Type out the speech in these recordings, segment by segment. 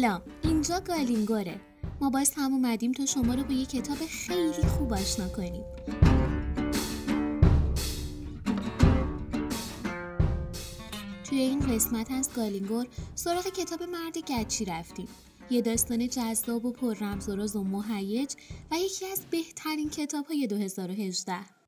سلام. اینجا گالینگوره. ما باز هم اومدیم تا شما رو با یه کتاب خیلی خوب آشنا کنیم. توی این قسمت از گالینگور سراغ کتاب مرد گچی رفتیم. یه داستان جذاب و پر رمز و راز و مهیج و یکی از بهترین کتاب های 2018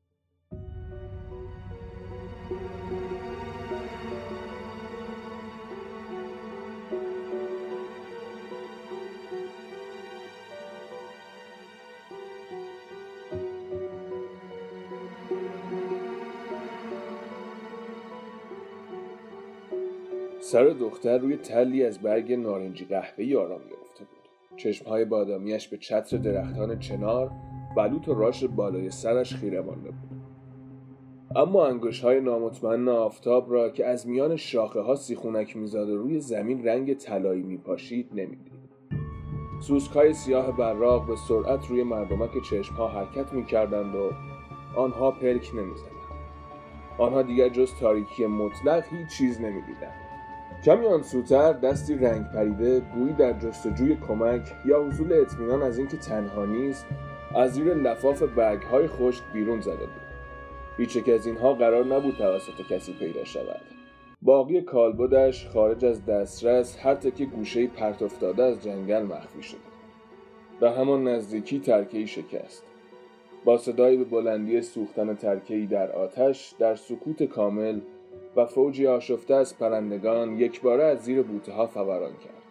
سر دختر روی تلی از برگ نارنجی قهوه‌ای آرام گرفته بود. چشمهای بادامیش به چتر درختان چنار بلوط و راش بالای سرش خیره مانده بود. اما های نامطمئن آفتاب را که از میان شاخه ها سیخونک میزاد و روی زمین رنگ طلایی میپاشید نمی‌دید. سوسکای سیاه براق به سرعت روی مردمک چشمها حرکت می‌کردند و آنها پلک نمی‌زدند. آنها دیگر جز تاریکی مطلق هیچ چیز نمی‌دیدند. کمی آن سوتر دستی رنگ پریده گویی در جستجوی کمک یا حصول اطمینان از اینکه تنها نیست از زیر لفاف برگ های خشک بیرون زده بود. هیچ از اینها قرار نبود توسط کسی پیدا شود. باقی کالبدش خارج از دسترس هر تکه گوشه پرت افتاده از جنگل مخفی شده. به همان نزدیکی ترکهای شکست. با صدایی به بلندی سوختن ترکهای در آتش در سکوت کامل و فوجی آشفته از پرندگان یک باره از زیر بوته ها فوران کرد.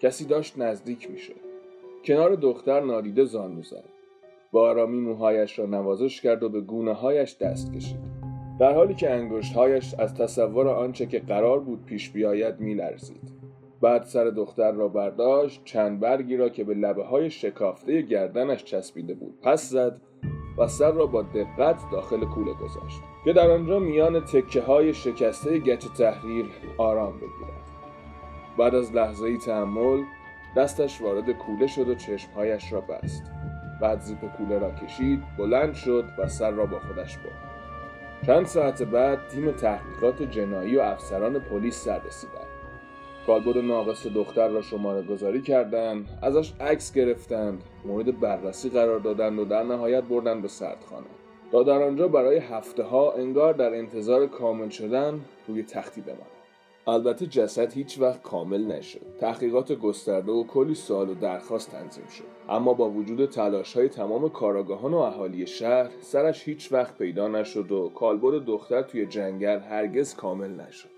کسی داشت نزدیک می‌شد. کنار دختر نادیده زانو زد با آرامی موهایش را نوازش کرد و به گونه هایش دست کشید. در حالی که انگشتهایش از تصور آنچه که قرار بود پیش بیاید میلرزید. بعد سر دختر را برداشت چند برگی را که به لبه های شکافته گردنش چسبیده بود پس زد و سر را با دقت داخل کوله گذاشت. که در آنجا میان تکه های شکسته گچ تحریر آرام بگیرد. بعد از لحظه ای تحمل دستش وارد کوله شد و چشمهایش را بست. بعد زیپ کوله را کشید بلند شد و سر را با خودش برد. چند ساعت بعد تیم تحقیقات جنایی و افسران پلیس سر رسیدند. کالبد ناقص دختر را شماره گذاری کردند ازش عکس گرفتند مورد بررسی قرار دادند و در نهایت بردن به سردخانه. تا در آنجا برای هفته ها انگار در انتظار کامل شدن روی تختی بماند البته جسد هیچ وقت کامل نشد. تحقیقات گسترده و کلی سوال و درخواست تنظیم شد. اما با وجود تلاش های تمام کاراگاهان و اهالی شهر سرش هیچ وقت پیدا نشد و کالبد دختر توی جنگل هرگز کامل نشد.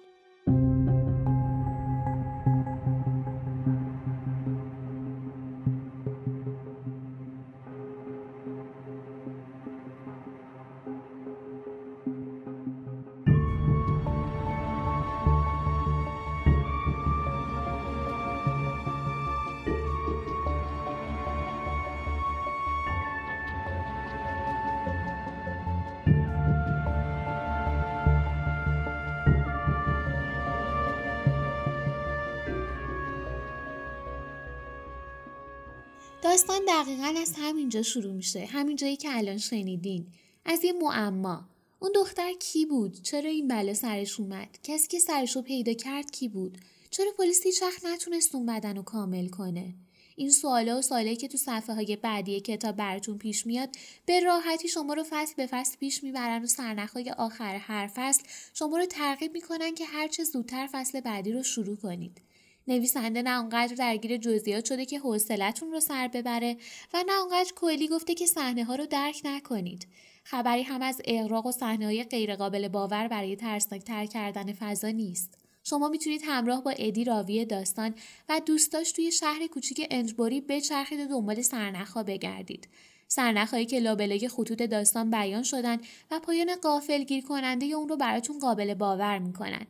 داستان دقیقا از همینجا شروع میشه. همین جایی که الان شنیدین. از یه معما. اون دختر کی بود؟ چرا این بلا سرش اومد؟ کسی که سرش رو پیدا کرد کی بود؟ چرا پلیس هیچ نتونست اون بدن رو کامل کنه؟ این سوالا و سوالایی که تو صفحه های بعدی کتاب براتون پیش میاد به راحتی شما رو فصل به فصل پیش می‌برن و سرنخهای آخر هر فصل شما رو ترغیب می‌کنن که هرچه زودتر فصل بعدی رو شروع کنید. نویسنده نه اونقدر درگیر جزئیات شده که حوصلتون رو سر ببره و نه اونقدر کلی گفته که صحنه ها رو درک نکنید. خبری هم از اغراق و صحنه های غیرقابل باور برای ترسناک تر کردن فضا نیست. شما می‌تونید همراه با ادی راوی داستان و دوستاش توی شهر کوچیک انجبوری بچرخید و دنبال سرنخها بگردید. سرنخهایی که لابلای خطوط داستان بیان شدن و پایان قافل گیر کننده اون رو براتون قابل باور می‌کنن.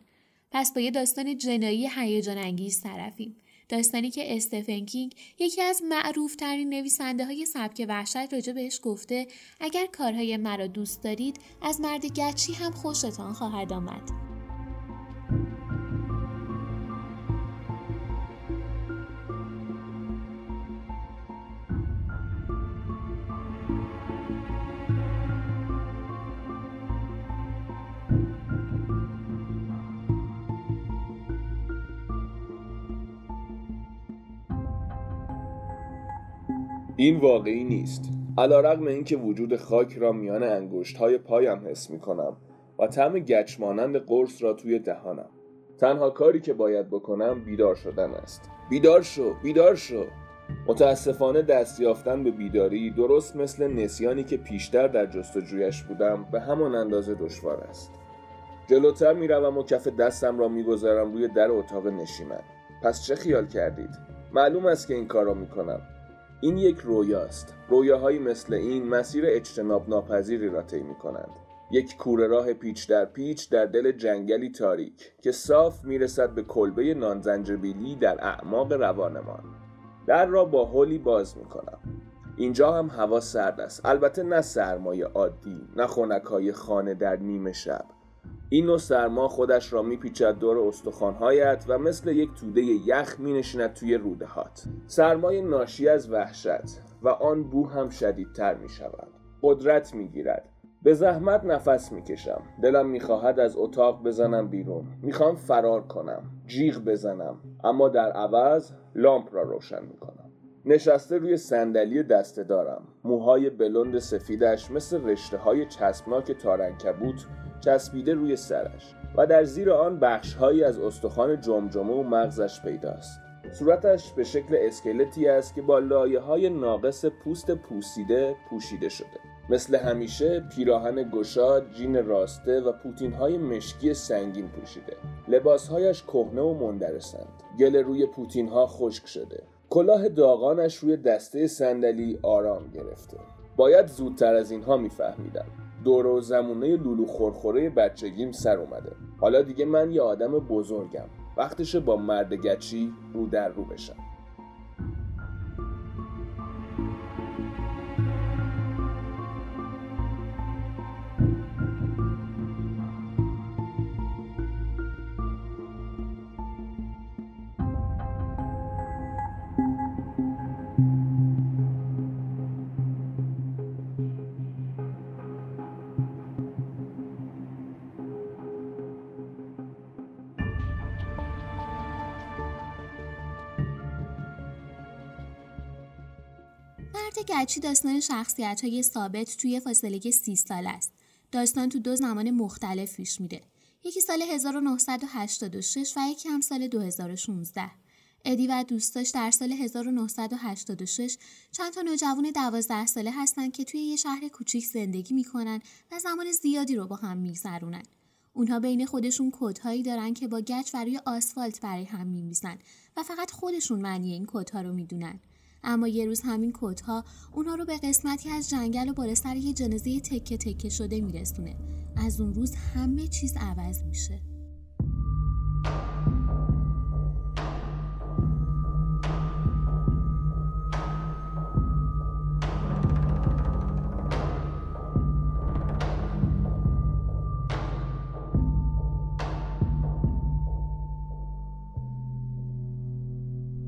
پس با یه داستان جنایی هیجان انگیز طرفیم داستانی که استفن کینگ یکی از معروف ترین نویسنده های سبک وحشت راجع بهش گفته اگر کارهای مرا دوست دارید از مرد گچی هم خوشتان خواهد آمد. این واقعی نیست. علا رقم اینکه وجود خاک را میان انگشت های پایم حس می کنم و طعم گچ مانند قرص را توی دهانم. تنها کاری که باید بکنم بیدار شدن است. بیدار شو بیدار شو. متاسفانه دست یافتن به بیداری درست مثل نسیانی که پیشتر در جستجویش بودم به همان اندازه دشوار است. جلوتر می‌روم و کف دستم را می‌گذارم روی در اتاق نشیمن. پس چه خیال کردید؟ معلوم است که این کار را می‌کنم. این یک رویاست. رویاهایی مثل این مسیر اجتناب ناپذیری را طی کنند یک کوره راه پیچ در پیچ در دل جنگلی تاریک که صاف می‌رسد به کلبه نانزنجبیلی در اعماق روانمان. در را با هولی باز می‌کنم. اینجا هم هوا سرد است. البته نه سرمایه عادی نه خونکای خانه در نیمه شب. این سرما خودش را میپیچد دور استخوانهایت و مثل یک توده یخ مینشیند توی روده هات سرمای ناشی از وحشت و آن بو هم شدیدتر می شود قدرت می گیرد به زحمت نفس می‌کشم. دلم می‌خواهد از اتاق بزنم بیرون. می‌خوام فرار کنم. جیغ بزنم. اما در عوض لامپ را روشن می‌کنم. نشسته روی صندلی دسته دارم. موهای بلند سفیدش مثل رشته های چسبناک تارنکبوت چسبیده روی سرش و در زیر آن بخشهایی از استخوان جمجمه و مغزش پیداست. صورتش به شکل اسکلتی است که با لایه های ناقص پوست پوسیده پوشیده شده. مثل همیشه پیراهن گشاد، جین راسته و پوتین های مشکی سنگین پوشیده. لباسهایش کهنه و مندرسند. گل روی پوتین ها خشک شده. کلاه داغانش روی دسته صندلی آرام گرفته. باید زودتر از اینها میفهمیدم. دور و زمونه لولو خورخوره بچگیم سر اومده. حالا دیگه من یه آدم بزرگم. وقتشه با مرد گچی رو در رو بشم. گچی داستان شخصیت های ثابت توی فاصله سی سال است. داستان تو دو زمان مختلف پیش میره. یکی سال 1986 و یکی هم سال 2016. ادی و دوستاش در سال 1986 چند تا نوجوان دوازده ساله هستن که توی یه شهر کوچیک زندگی می‌کنن و زمان زیادی رو با هم میگذرونن. اونها بین خودشون کدهایی دارن که با گچ و روی آسفالت برای هم میمیزن و فقط خودشون معنی این کدها رو می‌دونن. اما یه روز همین کتها اونها رو به قسمتی از جنگل و بالا سر یه جنازه تکه تکه شده میرسونه. از اون روز همه چیز عوض میشه.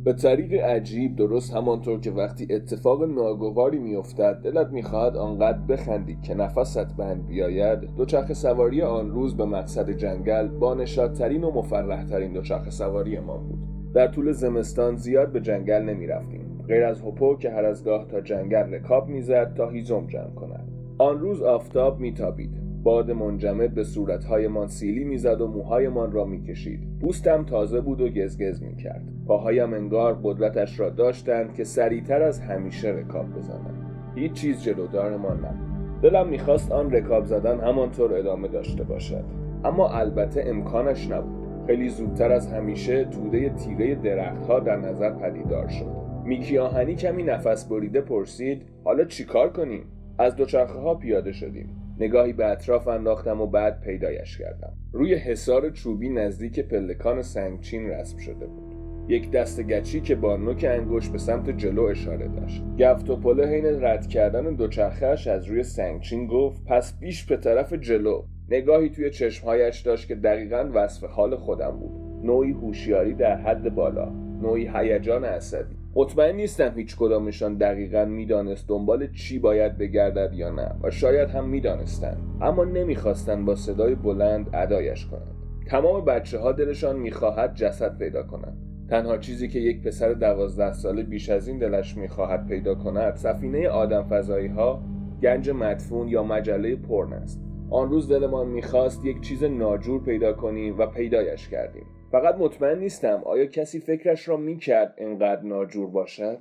به طریق عجیب درست همانطور که وقتی اتفاق ناگواری میافتد دلت می‌خواهد آنقدر بخندی که نفست بند بیاید. دوچرخه سواری آن روز به مقصد جنگل با نشادترین و مفرحترین دوچرخه سواری ما بود. در طول زمستان زیاد به جنگل نمی رفتیم غیر از هپو که هر از گاه تا جنگل رکاب می‌زد تا هیزم جمع کند. آن روز آفتاب میتابید. باد منجمد به صورتهایمان سیلی می‌زد و موهایمان را می‌کشید. پوستم تازه بود و گزگز می‌کرد. پاهایم انگار قدرتش را داشتند که سریعتر از همیشه رکاب بزنند. هیچ چیز جلودارمان نبود. دلم می‌خواست آن رکاب زدن همانطور ادامه داشته باشد. اما البته امکانش نبود. خیلی زودتر از همیشه توده تیره درختها در نظر پدیدار شد. میکی آهنی کمی نفس بریده پرسید حالا چیکار کنیم؟ از دوچرخه ها پیاده شدیم. نگاهی به اطراف انداختم و بعد پیدایش کردم. روی حصار چوبی نزدیک پلکان سنگچین رسم شده بود. یک دست گچی که با نوک انگوش به سمت جلو اشاره داشت. گفت و پله حین رد کردن دوچرخهاش از روی سنگچین گفت پس بیش به طرف جلو. نگاهی توی چشمهایش داشت که دقیقا وصف حال خودم بود. نوعی هوشیاری در حد بالا. نوعی هیجان عصبی. مطمئن نیستم هیچ کدامشان دقیقا می‌دانست دنبال چی باید بگردد یا نه و شاید هم می‌دانستند. اما نمی‌خواستند با صدای بلند ادایش کنند. تمام بچه ها دلشان می‌خواهد جسد پیدا کنند. تنها چیزی که یک پسر دوازده ساله بیش از این دلش می‌خواهد پیدا کند سفینه آدم فضایی ها گنج مدفون یا مجله پرن است. آن روز دلمان می‌خواست یک چیز ناجور پیدا کنیم و پیدایش کردیم. فقط مطمئن نیستم آیا کسی فکرش را می‌کرد انقدر ناجور باشد؟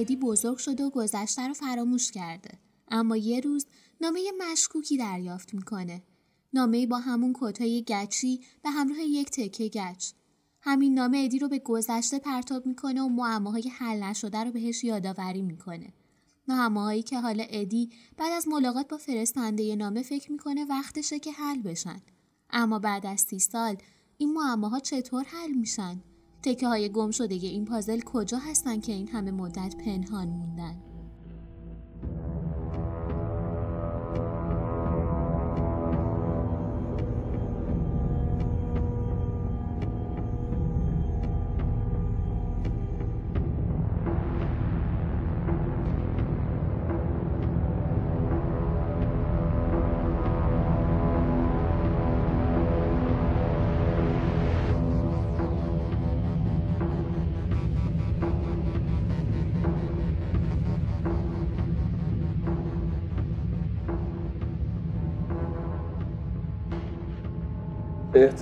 ادی بزرگ شده و گذشته رو فراموش کرده. اما یه روز نامه مشکوکی دریافت می‌کنه. نامه با همون کتای گچی به همراه یک تکه گچ. همین نامه ادی رو به گذشته پرتاب می‌کنه و معماهای حل نشده رو بهش یادآوری می‌کنه. ناهماهایی که حالا ادی بعد از ملاقات با فرستنده نامه فکر می‌کنه وقتشه که حل بشن. اما بعد از سی سال این معماها چطور حل میشن؟ تکه های گم شده این پازل کجا هستن که این همه مدت پنهان موندن؟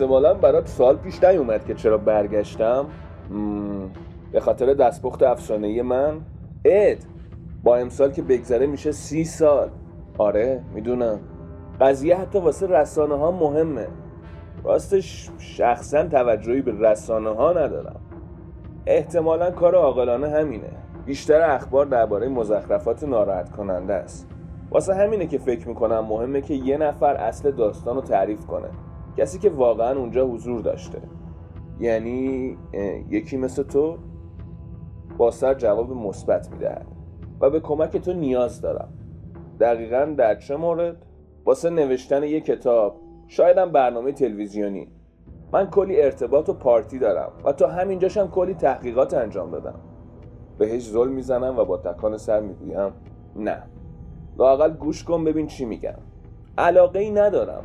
احتمالا برات سال پیش نیومد که چرا برگشتم. به خاطر دستپخت افسانه من. اد با امسال که بگذره میشه سی سال. آره می‌دونم. قضیه حتی واسه رسانه ها مهمه. راستش شخصا توجهی به رسانه ها ندارم. احتمالا کار عاقلانه همینه. بیشتر اخبار درباره مزخرفات ناراحت کننده است. واسه همینه که فکر می‌کنم مهمه که یه نفر اصل داستان رو تعریف کنه. کسی که واقعا اونجا حضور داشته. یعنی یکی مثل تو با سر جواب مثبت می‌دهد و به کمک تو نیاز دارم. دقیقا در چه مورد؟ واسه نوشتن یک کتاب شایدم برنامه تلویزیونی. من کلی ارتباط و پارتی دارم و تا همینجاشم کلی تحقیقات انجام دادم. بهش ظلم می‌زنم و با تکان سر می‌گویم نه. لاقل گوش کن ببین چی میگم. علاقه ای ندارم.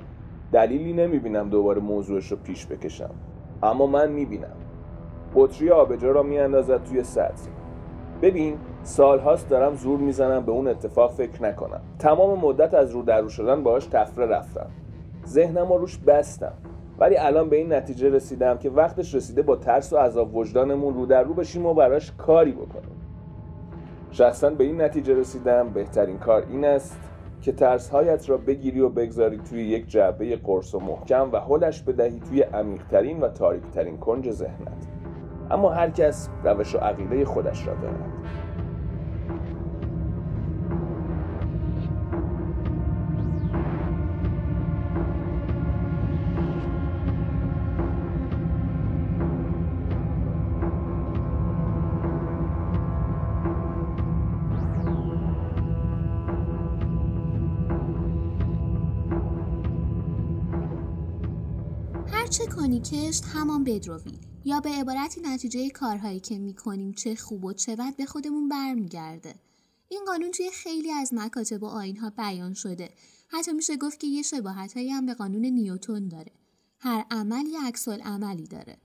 دلیلی نمی‌بینم دوباره موضوعش رو پیش بکشم. اما من می‌بینم. بطری آبجو را میاندازد توی سطح. ببین سالهاست دارم زور می‌زنم به اون اتفاق فکر نکنم. تمام مدت از رو در رو شدن باهاش تفره رفتم. ذهنم رو روش بستم. ولی الان به این نتیجه رسیدم که وقتش رسیده با ترس و عذاب وجدانمون رو در رو بشیم و براش کاری بکنیم. شخصا به این نتیجه رسیدم. بهترین کار این است. که ترسهایت را بگیری و بگذاری توی یک جعبه قرص و محکم و حلش بدهی توی عمیقترین و تاریکترین کنج ذهنت. اما هر کس روش و عقیده خودش را دارد. کشت همان بدروید یا به عبارتی نتیجه کارهایی که می‌کنیم چه خوب و چه بد به خودمون برمیگرده. این قانون توی خیلی از مکاتب و آینها بیان شده. حتی میشه گفت که یه شباهتهایی هم به قانون نیوتون داره. هر عمل یه عکس عملی داره.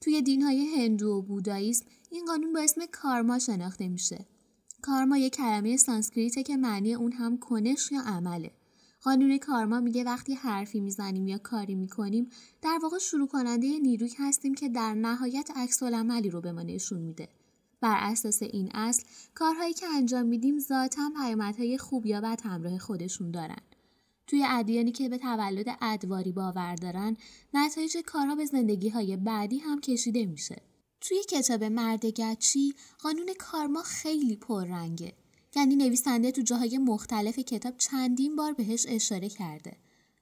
توی دینهای هندو و بوداییسم این قانون با اسم کارما شناخته میشه. کارما یک کلمه سانسکریته که معنی اون هم کنش یا عمله. قانون کارما میگه وقتی حرفی می‌زنیم یا کاری می‌کنیم در واقع شروع کننده نیروی هستیم که در نهایت عکس عملی رو به ما نشون میده. بر اساس این اصل کارهایی که انجام میدیم ذاتا پیامدهای خوب یا بد همراه خودشون دارن. توی ادیانی که به تولد ادواری باور دارن نتایج کارها به زندگی های بعدی هم کشیده میشه. توی کتاب مرد گچی قانون کارما خیلی پررنگه. یعنی نویسنده تو جاهای مختلف کتاب چندین بار بهش اشاره کرده.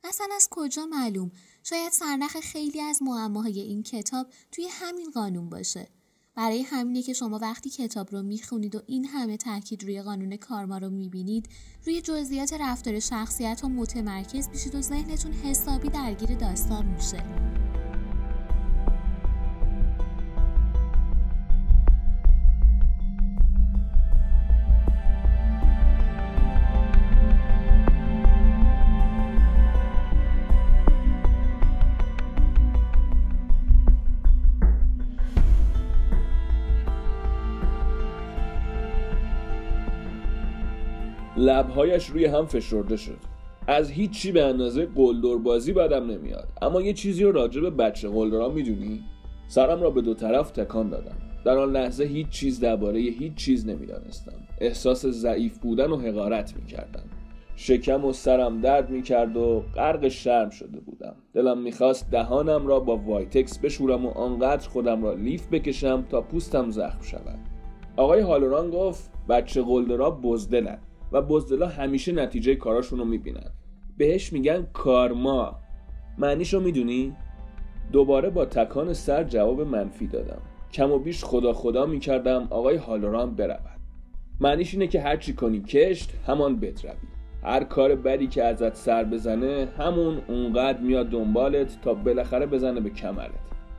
اصلا از کجا معلوم؟ شاید سرنخ خیلی از معماهای این کتاب توی همین قانون باشه. برای همینه که شما وقتی کتاب رو می‌خونید و این همه تاکید روی قانون کارما رو می‌بینید روی جزئیات رفتار شخصیت و متمرکز بشید و ذهنتون حسابی درگیر داستان میشه. لبهایش روی هم فشرده شد. از هیچی به اندازه قلدر بازی بدم نمیاد. اما یه چیزی رو راجع به بچه قلدرها می‌دونی؟ سرم را به دو طرف تکان دادم. در آن لحظه هیچ چیز درباره هیچ چیز نمی‌دانستم. احساس ضعیف بودن و حقارت می‌کردم. شکم و سرم درد می‌کرد و غرق شرم شده بودم. دلم می‌خواست دهانم را با وایتکس بشورم و آنقدر خودم را لیف بکشم تا پوستم زخم شود. آقای هالوران گفت بچه قلدرها بزدلن. و بزدلا همیشه نتیجه کاراشون رو می‌بینن. بهش میگن کارما. معنیشو می‌دونی؟ دوباره با تکان سر جواب منفی دادم. کم و بیش خدا خدا می‌کردم آقای هالوران برود. معنیش اینه که هرچی کنی کشت همان بتروی. هر کار بدی که ازت سر بزنه همون اونقدر میاد دنبالت تا بالاخره بزنه به کمرت.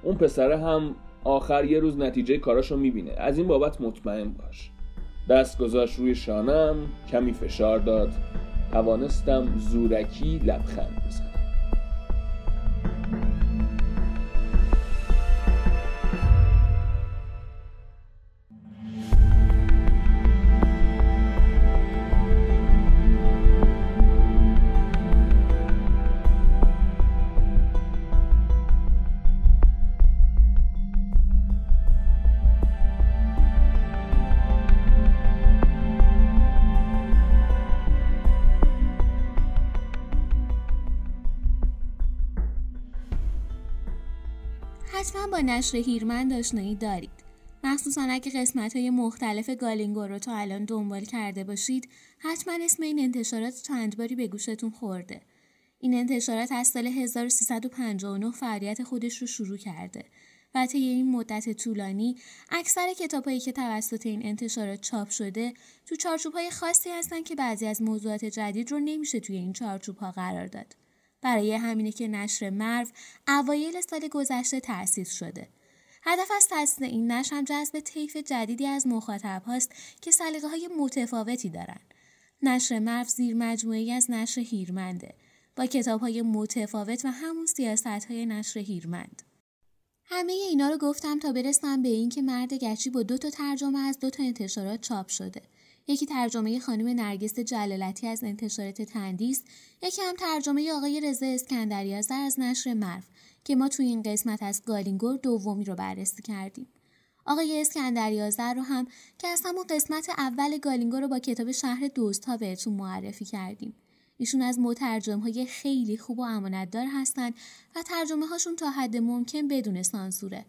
اون پسره هم آخر یه روز نتیجه کاراشو می‌بینه. از این بابت مطمئن باش. دست گذاشت روی شانم کمی فشار داد. توانستم زورکی لبخند بزنم. با نشر هیرمند آشنایی دارید مخصوصا اگه قسمت های مختلف گالینگو رو تا الان دنبال کرده باشید حتما اسم این انتشارات چند باری به گوشتون خورده این انتشارات از سال 1359 فعالیت خودش رو شروع کرده و طی این مدت طولانی اکثر کتابهایی که توسط این انتشارات چاپ شده تو چارچوب های خاصی هستن که بعضی از موضوعات جدید رو نمیشه توی این چارچوب ها قرار داد. برای همینه که نشر مرو اوایل سال گذشته تأسیس شده. هدف از تأسیس این نشر هم جذب طیف جدیدی از مخاطب هاست که سلیقه های متفاوتی دارن. نشر مرو زیر مجموعی از نشر هیرمنده با کتاب های متفاوت و همون سیاست های نشر هیرمند. همه اینا رو گفتم تا برسم به اینکه مرد گچی با دو تا ترجمه از دو تا انتشارات چاپ شده. یکی ترجمه خانم نرگس جلالتی از انتشارات تندیس یکی هم ترجمه آقای رضا اسکندری از نشر مرف که ما توی این قسمت از گالینگور دومی رو بررسی کردیم. آقای اسکندریازر رو هم که از همون قسمت اول گالینگور رو با کتاب شهر دوست ها بهتون معرفی کردیم. ایشون از مترجم های خیلی خوب و امانتدار هستند و ترجمه هاشون تا حد ممکن بدون سانسوره.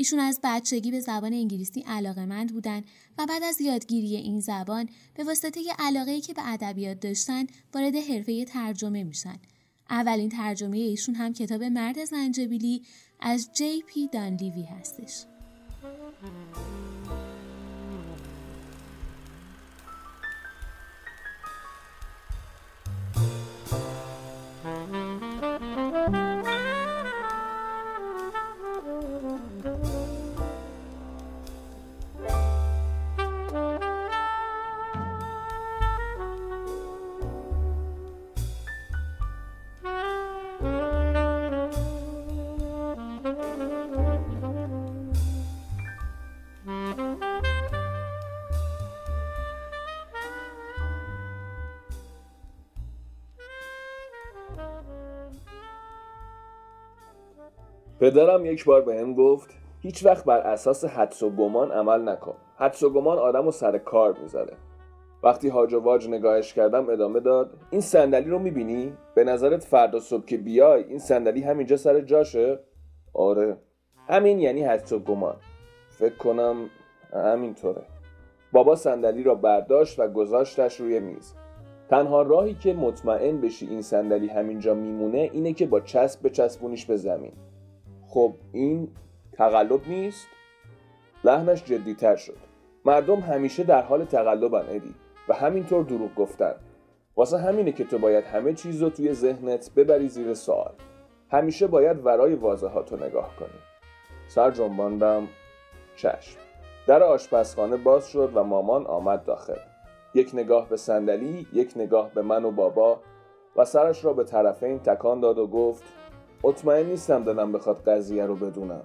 ایشون از بچگی به زبان انگلیسی علاقه بودن و بعد از یادگیری این زبان به واسطه علاقه که به ادبیات داشتن وارد حرفه ترجمه میشن. اولین ترجمه ایشون هم کتاب مرد زنجبیلی از جی پی دانلیوی هستش. پدرم یک بار به هم گفت هیچ وقت بر اساس حدس و گمان عمل نکن. حدس و گمان آدم رو سر کار می‌ذاره. وقتی هاج و واج نگاهش کردم ادامه داد این صندلی رو می‌بینی؟ به نظرت فردا صبح که بیای این صندلی همینجا سر جاشه؟ آره. همین یعنی حدس و گمان. فکر کنم همینطوره. بابا صندلی را برداشت و گذاشتش روی میز. تنها راهی که مطمئن بشی این صندلی همینجا میمونه اینه که با چسب بچسبونیش به زمین. خب این تقلب نیست؟ لحنش جدیتر شد. مردم همیشه در حال تقلبن ادی و همینطور دروغ گفتن. واسه همینه که تو باید همه چیز رو توی ذهنت ببری زیر سوال. همیشه باید ورای واضحات رو نگاه کنی. سر جنباندم. چشم. در آشپزخانه باز شد و مامان آمد داخل. یک نگاه به صندلی یک نگاه به من و بابا و سرش را به طرفین تکان داد و گفت مطمئن نیستم دلم بخواد قضیه رو بدونم.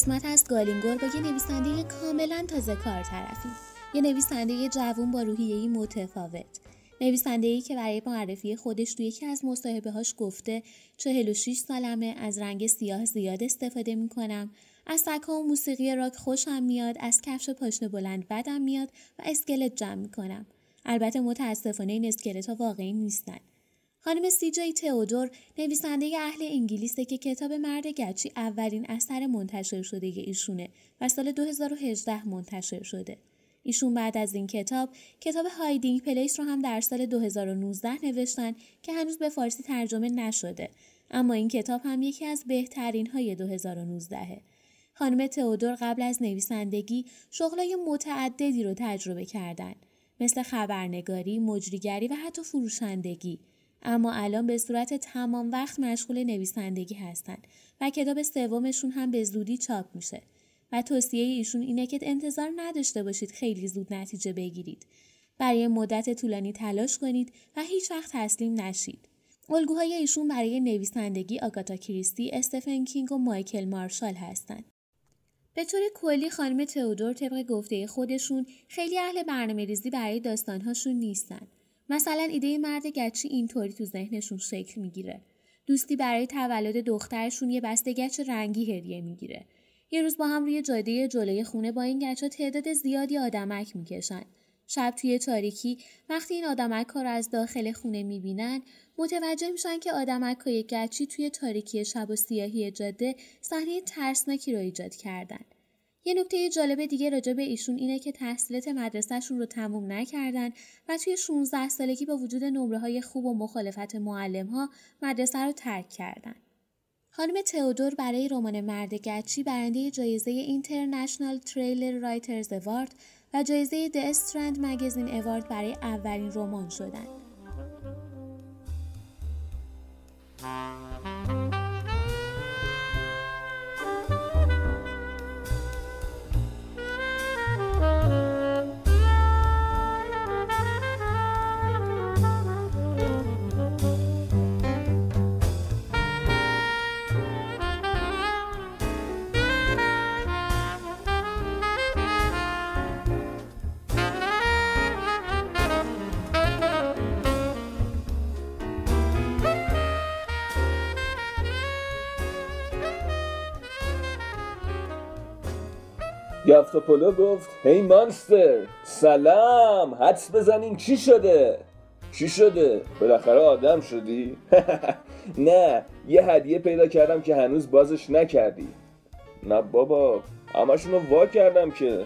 قسمت از گالینگور با یه نویسنده کاملا تازه کار طرفی یه نویسنده جوون با روحیه‌ای متفاوت. نویسنده که برای معرفی خودش توی یکی از مصاحبه هاش گفته 46 سالمه از رنگ سیاه زیاد استفاده می‌کنم. از سکا و موسیقی راک خوشم میاد از کفش پاشنه بلند بدم میاد و اسکلت جمع می‌کنم. البته متاسفانه این اسکلت ها واقعی نیستن. خانم سی جی تئودور نویسنده اهل انگلیسه که کتاب مرد گچی اولین اثر منتشر شده ایشونه و سال 2018 منتشر شده. ایشون بعد از این کتاب کتاب هایدینگ پلیس رو هم در سال 2019 نوشتن که هنوز به فارسی ترجمه نشده. اما این کتاب هم یکی از بهترین های 2019 خانم تئودور قبل از نویسندگی شغلای متعددی رو تجربه کردن. مثل خبرنگاری، مجریگری و حتی فروشندگی. اما الان به صورت تمام وقت مشغول نویسندگی هستند و کتاب سومشون هم به زودی چاپ میشه. و توصیه ایشون اینه که انتظار نداشته باشید خیلی زود نتیجه بگیرید. برای مدت طولانی تلاش کنید و هیچ وقت تسلیم نشید. الگوهای ایشون برای نویسندگی آگاتا کریستی، استفن کینگ و مایکل مارشال هستند. به طور کلی خانم تئودور طبق گفته خودشون خیلی اهل برنامه ریزی برای داستانهاشون نیستن. مثلا ایده مرد گچی اینطوری تو ذهنشون شکل می‌گیره. دوستی برای تولد دخترشون یه بسته گچ رنگی هدیه می‌گیره. یه روز با هم روی جاده جلوی خونه با این گچا تعداد زیادی آدمک می‌کشن. شب توی تاریکی وقتی این آدمک ها رو از داخل خونه می‌بینن متوجه میشن که آدمک های گچی توی تاریکی شب و سیاهی جاده صحنه ترسناکی رو ایجاد کردن. یه نکته جالب دیگه راجع به ایشون اینه که تحصیلات مدرسهشون رو تموم نکردن و توی 16 سالگی با وجود نمره های خوب و مخالفت معلم ها مدرسه رو ترک کردن. خانم تئودور برای رمان مرد گچی برنده جایزه اینترنشنال تریلر رایترز اوارد و جایزه د استرند مگزین اوارد برای اولین رمان شدند. یافتوپولو گفت هی مانستر سلام! حدس بزنین چی شده؟ چی شده؟ بالاخره آدم شدی؟ نه یه هدیه پیدا کردم که هنوز بازش نکردی. نه بابا همشونو وا کردم که.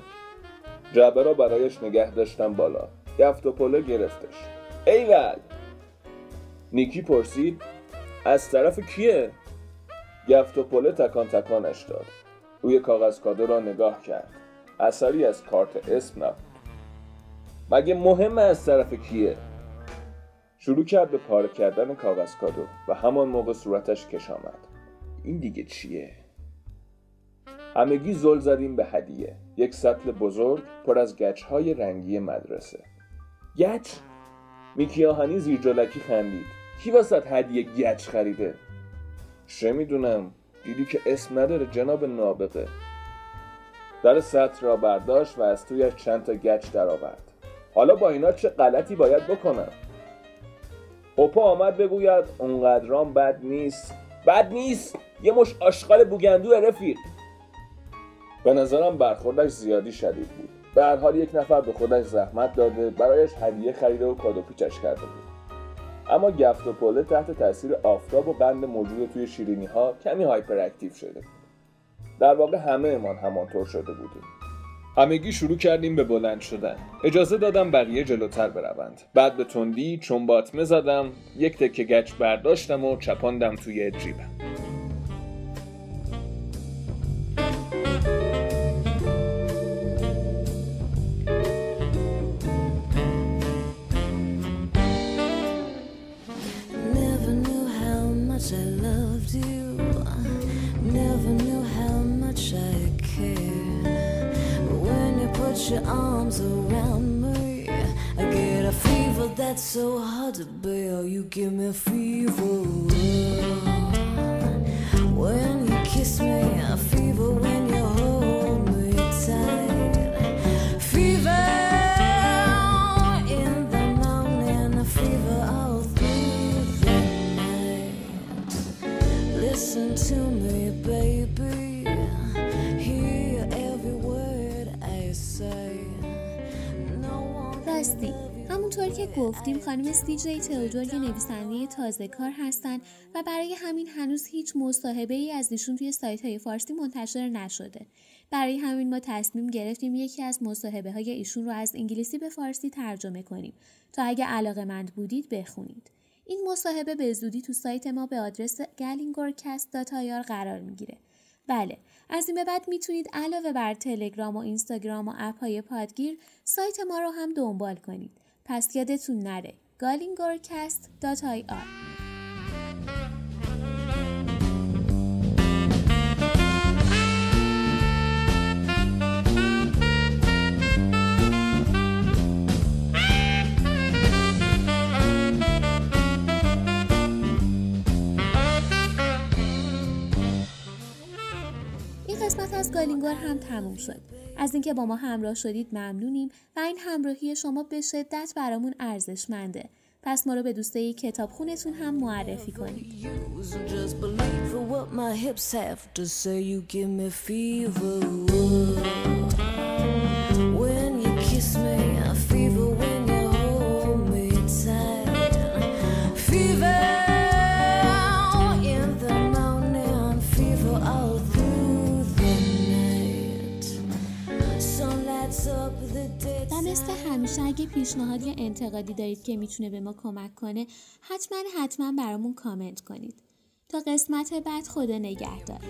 جعبه را برایش نگه داشتم بالا. یافتوپولو گرفتش. ایول! نیکی پرسید از طرف کیه؟ گفت و پله تکان تکانش داد. روی کاغذ کادو را نگاه کرد. اثری از کارت اسم نبود. مگه مهم از طرف کیه؟ شروع کرد به پاره کردن کاغذ کادو و همان موقع صورتش کش آمد. این دیگه چیه؟ همگی زل زدیم به هدیه. یک سطل بزرگ پر از گچ های رنگی مدرسه. گچ؟ میکی آهنی زیر جلکی خندید. کی واسط هدیه گچ خریده؟ چه می‌دونم. دیدی که اسم نداره جناب نابغه. در سطر را برداشت و از تویش چند تا گچ درآورد. حالا با اینا چه غلطی باید بکنم؟ اوپا آمد بگوید اونقدرام بد نیست. بد نیست! یه مش آشغال بوگندو رفیق. به نظرم برخوردش زیادی شدید بود. به هر حال یک نفر به خودش زحمت داده برایش هدیه خریده و کادو پیچش کرده بود. اما گفت و پله تحت تاثیر آفتاب و قند موجود توی شیرینی ها کمی هایپر اکتیو شده بود. در واقع همه امان همانطور شده بودیم همگی شروع کردیم به بلند شدن. اجازه دادم بقیه جلوتر بروند. بعد به تندی چون باطمه زدم یک تکه گچ برداشتم و چپاندم توی جیبم. Give me fever. خانم سیجی تئودور یه نویسنده تازه کار هستن و برای همین هنوز هیچ مصاحبه ای از ایشون توی سایت های فارسی منتشر نشده. برای همین ما تصمیم گرفتیم یکی از مصاحبه های ایشون رو از انگلیسی به فارسی ترجمه کنیم. تا اگه علاقه مند بودید بخونید. این مصاحبه به زودی تو سایت ما به آدرس گلینگورکست.ir قرار می‌گیره. بله از این به بعد می‌تونید علاوه بر تلگرام و اینستاگرام و app های پادگیر سایت ما رو هم دنبال کنید. پس یادتون نره galingorcast.ir قسمت از گالینگور هم تموم شد. از اینکه با ما همراه شدید ممنونیم و این همراهی شما به شدت برامون ارزشمنده. پس ما رو به دوستای کتاب خونتون هم معرفی کنید. مثل همیشه اگه پیشنهاد یا انتقادی دارید که می‌تونه به ما کمک کنه حتما حتما برامون کامنت کنید. تا قسمت بعد خدا نگهدار.